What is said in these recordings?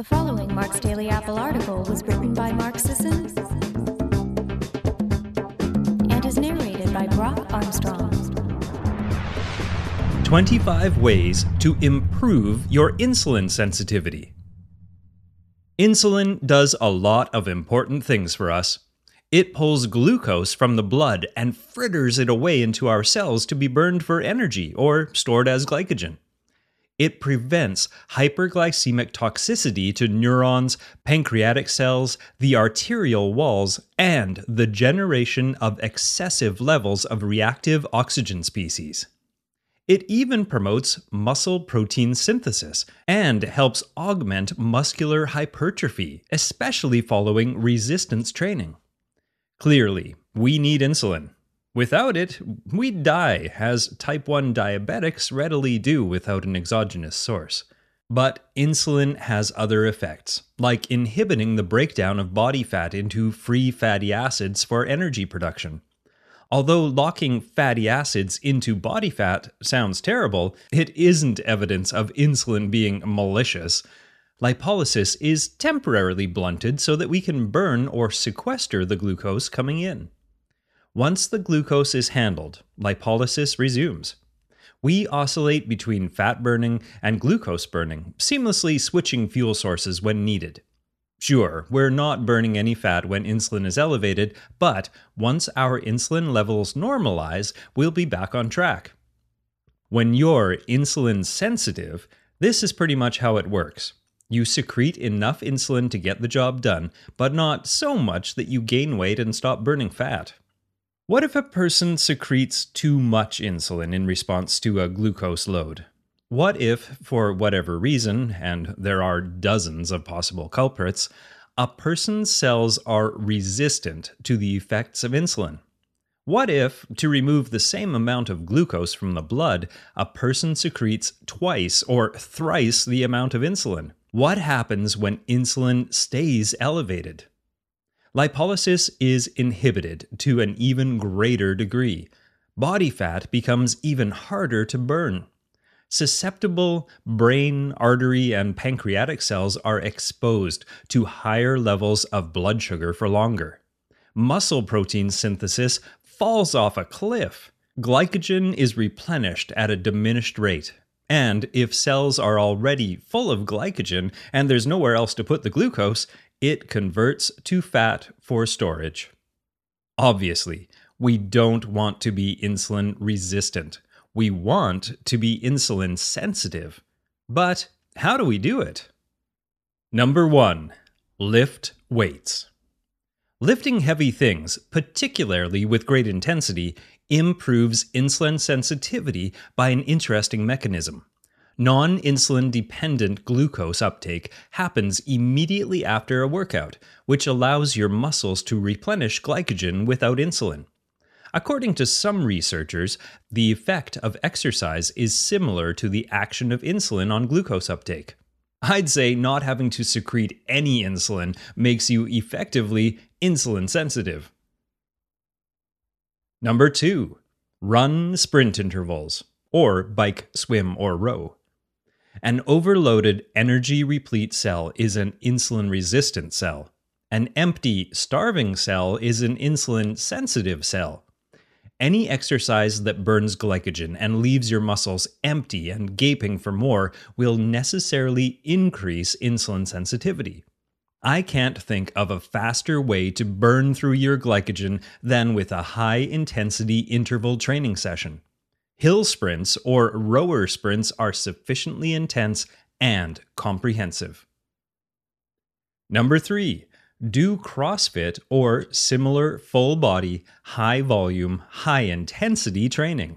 The following Mark's Daily Apple article was written by Mark Sisson and is narrated by Brock Armstrong. 25 Ways to Improve Your Insulin Sensitivity. Insulin does a lot of important things for us. It pulls glucose from the blood and fritters it away into our cells to be burned for energy or stored as glycogen. It prevents hyperglycemic toxicity to neurons, pancreatic cells, the arterial walls, and the generation of excessive levels of reactive oxygen species. It even promotes muscle protein synthesis and helps augment muscular hypertrophy, especially following resistance training. Clearly, we need insulin. Without it, we'd die, as type 1 diabetics readily do without an exogenous source. But insulin has other effects, like inhibiting the breakdown of body fat into free fatty acids for energy production. Although locking fatty acids into body fat sounds terrible, it isn't evidence of insulin being malicious. Lipolysis is temporarily blunted so that we can burn or sequester the glucose coming in. Once the glucose is handled, lipolysis resumes. We oscillate between fat burning and glucose burning, seamlessly switching fuel sources when needed. Sure, we're not burning any fat when insulin is elevated, but once our insulin levels normalize, we'll be back on track. When you're insulin sensitive, this is pretty much how it works. You secrete enough insulin to get the job done, but not so much that you gain weight and stop burning fat. What if a person secretes too much insulin in response to a glucose load? What if, for whatever reason, and there are dozens of possible culprits, a person's cells are resistant to the effects of insulin? What if, to remove the same amount of glucose from the blood, a person secretes twice or thrice the amount of insulin? What happens when insulin stays elevated? Lipolysis is inhibited to an even greater degree. Body fat becomes even harder to burn. Susceptible brain, artery, and pancreatic cells are exposed to higher levels of blood sugar for longer. Muscle protein synthesis falls off a cliff. Glycogen is replenished at a diminished rate. And if cells are already full of glycogen and there's nowhere else to put the glucose, it converts to fat for storage. Obviously, we don't want to be insulin resistant. We want to be insulin sensitive. But how do we do it? Number one, lift weights. Lifting heavy things, particularly with great intensity, improves insulin sensitivity by an interesting mechanism. Non insulin dependent glucose uptake happens immediately after a workout, which allows your muscles to replenish glycogen without insulin. According to some researchers, the effect of exercise is similar to the action of insulin on glucose uptake. I'd say not having to secrete any insulin makes you effectively insulin sensitive. Number two, run sprint intervals, or bike, swim, or row. An overloaded, energy replete cell is an insulin resistant cell. An empty, starving cell is an insulin sensitive cell. Any exercise that burns glycogen and leaves your muscles empty and gaping for more will necessarily increase insulin sensitivity. I can't think of a faster way to burn through your glycogen than with a high intensity interval training session. Hill sprints or rower sprints are sufficiently intense and comprehensive. Number three, do CrossFit or similar full body, high volume, high intensity training.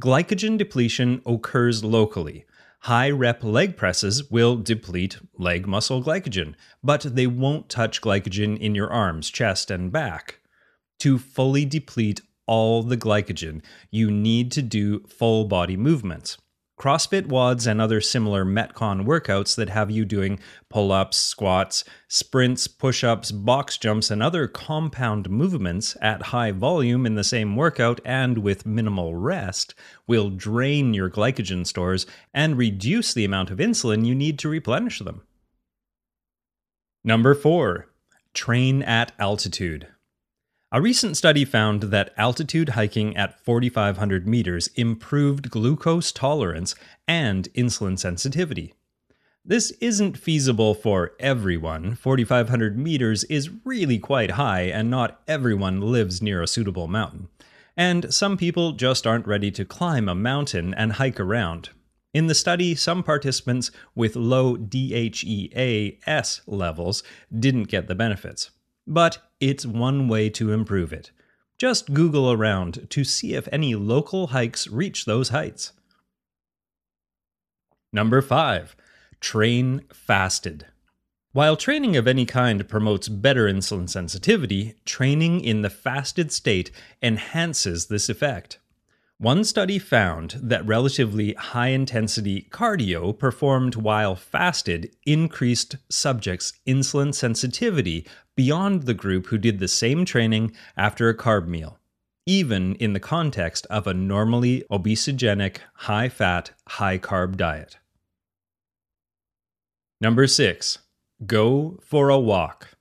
Glycogen depletion occurs locally. High rep leg presses will deplete leg muscle glycogen, but they won't touch glycogen in your arms, chest, and back. To fully deplete all the glycogen, you need to do full body movements. CrossFit WODs and other similar Metcon workouts that have you doing pull ups, squats, sprints, push ups, box jumps, and other compound movements at high volume in the same workout and with minimal rest will drain your glycogen stores and reduce the amount of insulin you need to replenish them. Number 4. Train at altitude. A recent study found that altitude hiking at 4,500 meters improved glucose tolerance and insulin sensitivity. This isn't feasible for everyone. 4,500 meters is really quite high, and not everyone lives near a suitable mountain. And some people just aren't ready to climb a mountain and hike around. In the study, some participants with low DHEAS levels didn't get the benefits. But it's one way to improve it. Just Google around to see if any local hikes reach those heights. Number 5. Train fasted. While training of any kind promotes better insulin sensitivity, training in the fasted state enhances this effect. One study found that relatively high intensity cardio performed while fasted increased subjects' insulin sensitivity beyond the group who did the same training after a carb meal, even in the context of a normally obesogenic, high fat, high carb diet. Number six, go for a walk.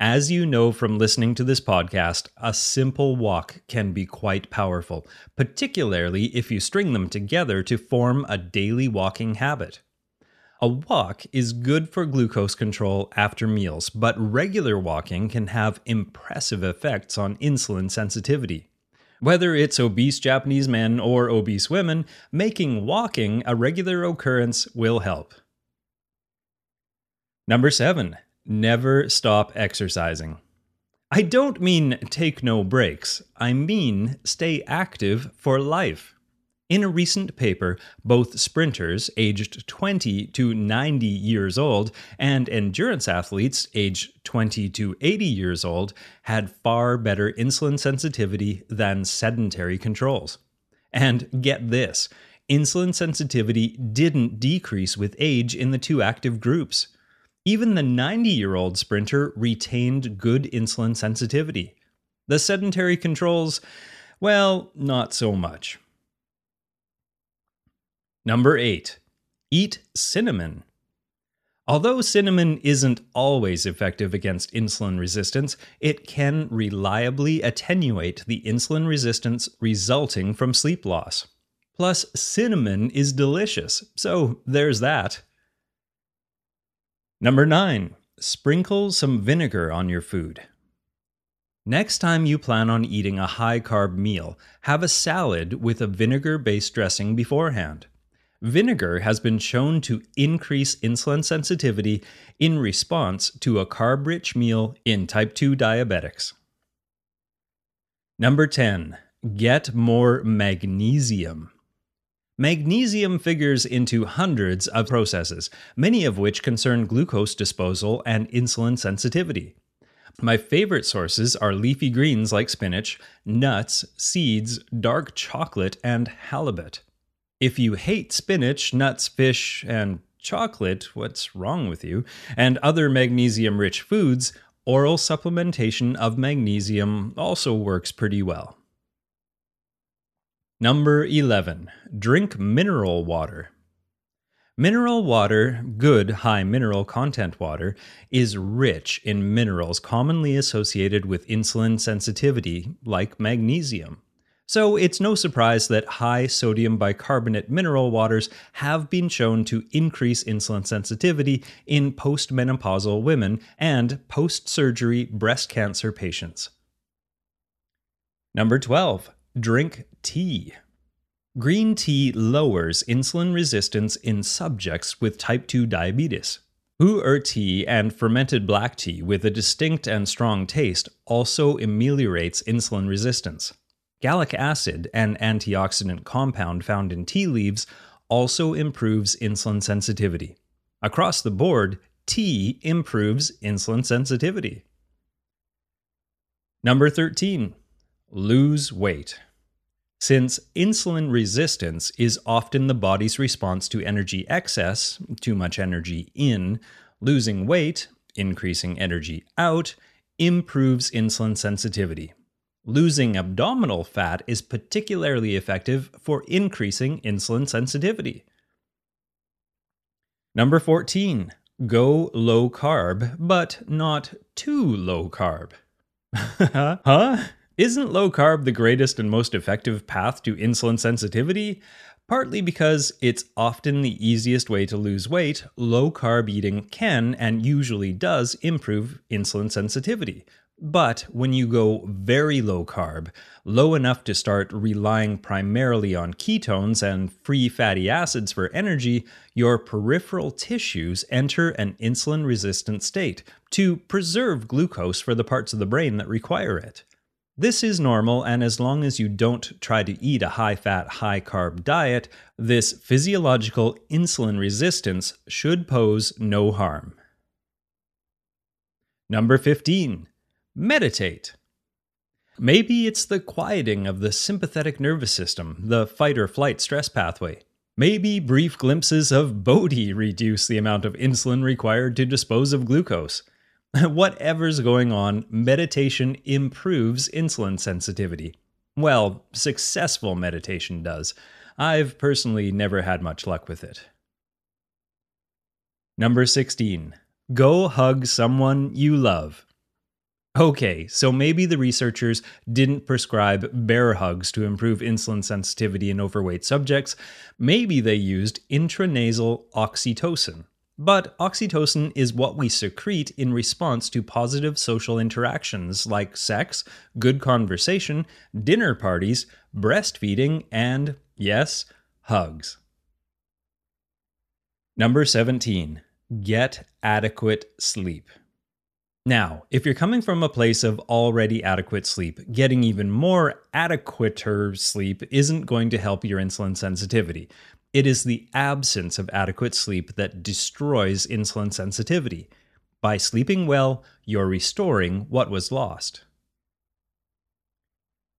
As you know from listening to this podcast, a simple walk can be quite powerful, particularly if you string them together to form a daily walking habit. A walk is good for glucose control after meals, but regular walking can have impressive effects on insulin sensitivity. Whether it's obese Japanese men or obese women, making walking a regular occurrence will help. Number seven, Never stop exercising. I don't mean take no breaks, I mean stay active for life. In a recent paper, both sprinters aged 20 to 90 years old and endurance athletes aged 20 to 80 years old had far better insulin sensitivity than sedentary controls. And get this insulin sensitivity didn't decrease with age in the two active groups. Even the 90 year old sprinter retained good insulin sensitivity. The sedentary controls, well, not so much. Number 8. Eat cinnamon. Although cinnamon isn't always effective against insulin resistance, it can reliably attenuate the insulin resistance resulting from sleep loss. Plus, cinnamon is delicious, so there's that. Number nine, sprinkle some vinegar on your food. Next time you plan on eating a high carb meal, have a salad with a vinegar based dressing beforehand. Vinegar has been shown to increase insulin sensitivity in response to a carb rich meal in type 2 diabetics. Number 10. Get more magnesium. Magnesium figures into hundreds of processes, many of which concern glucose disposal and insulin sensitivity. My favorite sources are leafy greens like spinach, nuts, seeds, dark chocolate, and halibut. If you hate spinach, nuts, fish, and chocolate, what's wrong with you? And other magnesium rich foods, oral supplementation of magnesium also works pretty well. Number 11. Drink mineral water. Mineral water, good high mineral content water, is rich in minerals commonly associated with insulin sensitivity, like magnesium. So it's no surprise that high sodium bicarbonate mineral waters have been shown to increase insulin sensitivity in postmenopausal women and post surgery breast cancer patients. Number 12 drink tea. Green tea lowers insulin resistance in subjects with type 2 diabetes. Pu-erh tea and fermented black tea with a distinct and strong taste also ameliorates insulin resistance. Gallic acid, an antioxidant compound found in tea leaves, also improves insulin sensitivity. Across the board, tea improves insulin sensitivity. Number 13 Lose weight. Since insulin resistance is often the body's response to energy excess, too much energy in, losing weight, increasing energy out, improves insulin sensitivity. Losing abdominal fat is particularly effective for increasing insulin sensitivity. Number 14, Go low carb, but not too low carb. huh? Isn't low carb the greatest and most effective path to insulin sensitivity? Partly because it's often the easiest way to lose weight, low carb eating can and usually does improve insulin sensitivity. But when you go very low carb, low enough to start relying primarily on ketones and free fatty acids for energy, your peripheral tissues enter an insulin resistant state to preserve glucose for the parts of the brain that require it. This is normal, and as long as you don't try to eat a high fat, high carb diet, this physiological insulin resistance should pose no harm. Number 15 Meditate. Maybe it's the quieting of the sympathetic nervous system, the fight or flight stress pathway. Maybe brief glimpses of Bodhi reduce the amount of insulin required to dispose of glucose. Whatever's going on, meditation improves insulin sensitivity. Well, successful meditation does. I've personally never had much luck with it. Number 16. Go hug someone you love. Okay, so maybe the researchers didn't prescribe bear hugs to improve insulin sensitivity in overweight subjects. Maybe they used intranasal oxytocin. But oxytocin is what we secrete in response to positive social interactions like sex, good conversation, dinner parties, breastfeeding, and, yes, hugs. Number 17. Get adequate sleep. Now, if you're coming from a place of already adequate sleep, getting even more adequater sleep isn't going to help your insulin sensitivity. It is the absence of adequate sleep that destroys insulin sensitivity. By sleeping well, you're restoring what was lost.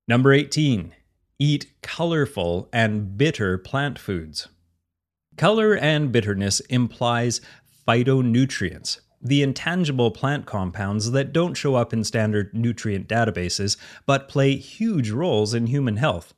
Number 18. Eat colorful and bitter plant foods. Color and bitterness implies phytonutrients, the intangible plant compounds that don't show up in standard nutrient databases but play huge roles in human health.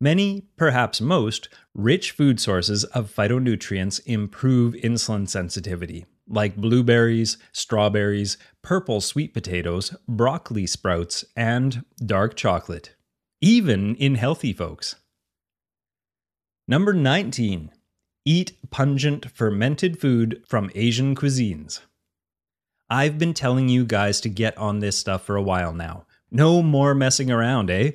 Many, perhaps most, rich food sources of phytonutrients improve insulin sensitivity, like blueberries, strawberries, purple sweet potatoes, broccoli sprouts, and dark chocolate, even in healthy folks. Number 19. Eat pungent fermented food from Asian cuisines. I've been telling you guys to get on this stuff for a while now. No more messing around, eh?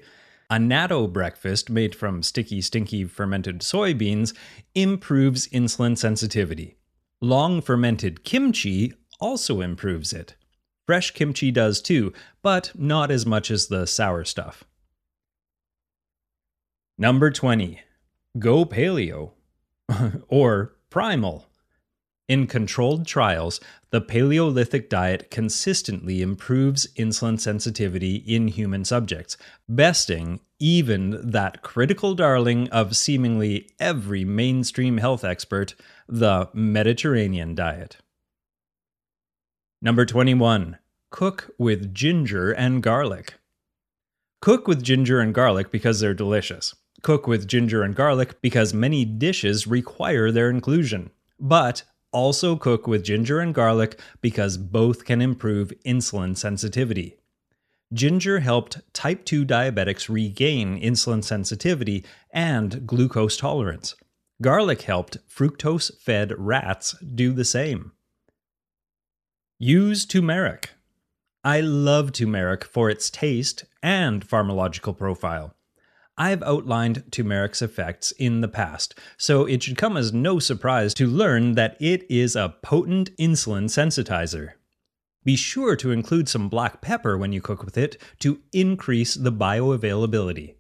A natto breakfast made from sticky, stinky fermented soybeans improves insulin sensitivity. Long fermented kimchi also improves it. Fresh kimchi does too, but not as much as the sour stuff. Number 20. Go paleo. or primal. In controlled trials, the Paleolithic diet consistently improves insulin sensitivity in human subjects, besting even that critical darling of seemingly every mainstream health expert, the Mediterranean diet. Number 21. Cook with ginger and garlic. Cook with ginger and garlic because they're delicious. Cook with ginger and garlic because many dishes require their inclusion. But also cook with ginger and garlic because both can improve insulin sensitivity. Ginger helped type 2 diabetics regain insulin sensitivity and glucose tolerance. Garlic helped fructose fed rats do the same. Use turmeric. I love turmeric for its taste and pharmacological profile. I've outlined turmeric's effects in the past, so it should come as no surprise to learn that it is a potent insulin sensitizer. Be sure to include some black pepper when you cook with it to increase the bioavailability.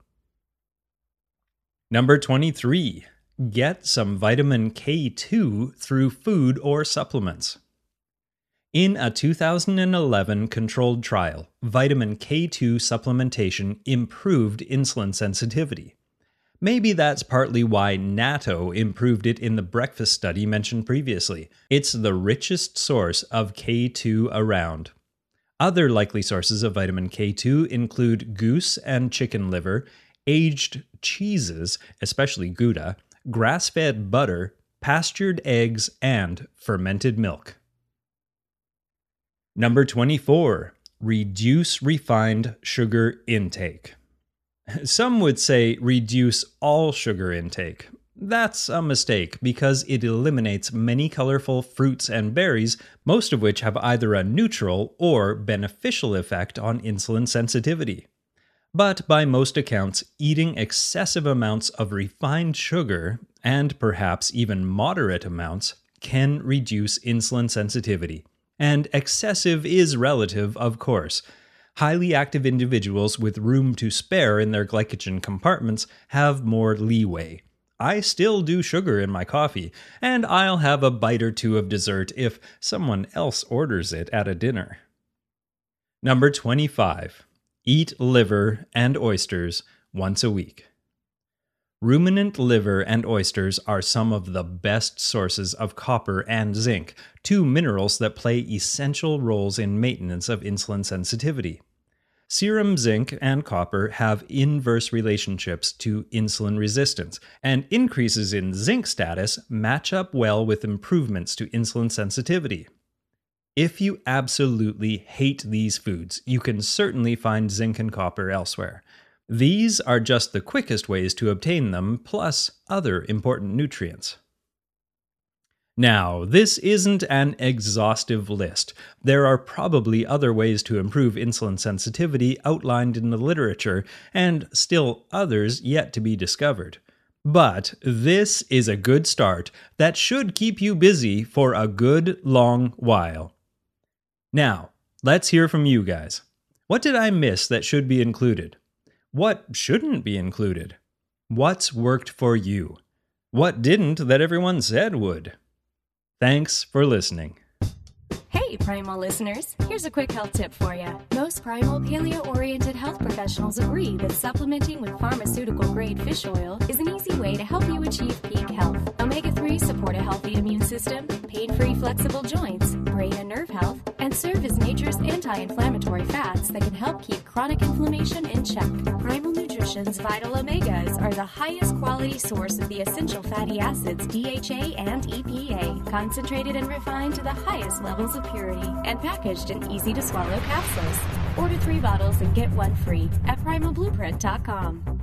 Number 23. Get some vitamin K2 through food or supplements. In a 2011 controlled trial, vitamin K2 supplementation improved insulin sensitivity. Maybe that's partly why natto improved it in the breakfast study mentioned previously. It's the richest source of K2 around. Other likely sources of vitamin K2 include goose and chicken liver, aged cheeses, especially Gouda, grass fed butter, pastured eggs, and fermented milk. Number 24, reduce refined sugar intake. Some would say reduce all sugar intake. That's a mistake because it eliminates many colorful fruits and berries, most of which have either a neutral or beneficial effect on insulin sensitivity. But by most accounts, eating excessive amounts of refined sugar, and perhaps even moderate amounts, can reduce insulin sensitivity. And excessive is relative, of course. Highly active individuals with room to spare in their glycogen compartments have more leeway. I still do sugar in my coffee, and I'll have a bite or two of dessert if someone else orders it at a dinner. Number 25. Eat liver and oysters once a week. Ruminant liver and oysters are some of the best sources of copper and zinc, two minerals that play essential roles in maintenance of insulin sensitivity. Serum zinc and copper have inverse relationships to insulin resistance, and increases in zinc status match up well with improvements to insulin sensitivity. If you absolutely hate these foods, you can certainly find zinc and copper elsewhere. These are just the quickest ways to obtain them, plus other important nutrients. Now, this isn't an exhaustive list. There are probably other ways to improve insulin sensitivity outlined in the literature, and still others yet to be discovered. But this is a good start that should keep you busy for a good long while. Now, let's hear from you guys. What did I miss that should be included? What shouldn't be included? What's worked for you? What didn't that everyone said would? Thanks for listening. Hey, Primal listeners, here's a quick health tip for you. Most Primal paleo oriented health professionals agree that supplementing with pharmaceutical grade fish oil is an way to help you achieve peak health. Omega 3s support a healthy immune system, pain free, flexible joints, brain and nerve health, and serve as nature's anti inflammatory fats that can help keep chronic inflammation in check. Primal Nutrition's Vital Omegas are the highest quality source of the essential fatty acids DHA and EPA, concentrated and refined to the highest levels of purity, and packaged in easy to swallow capsules. Order three bottles and get one free at primalblueprint.com.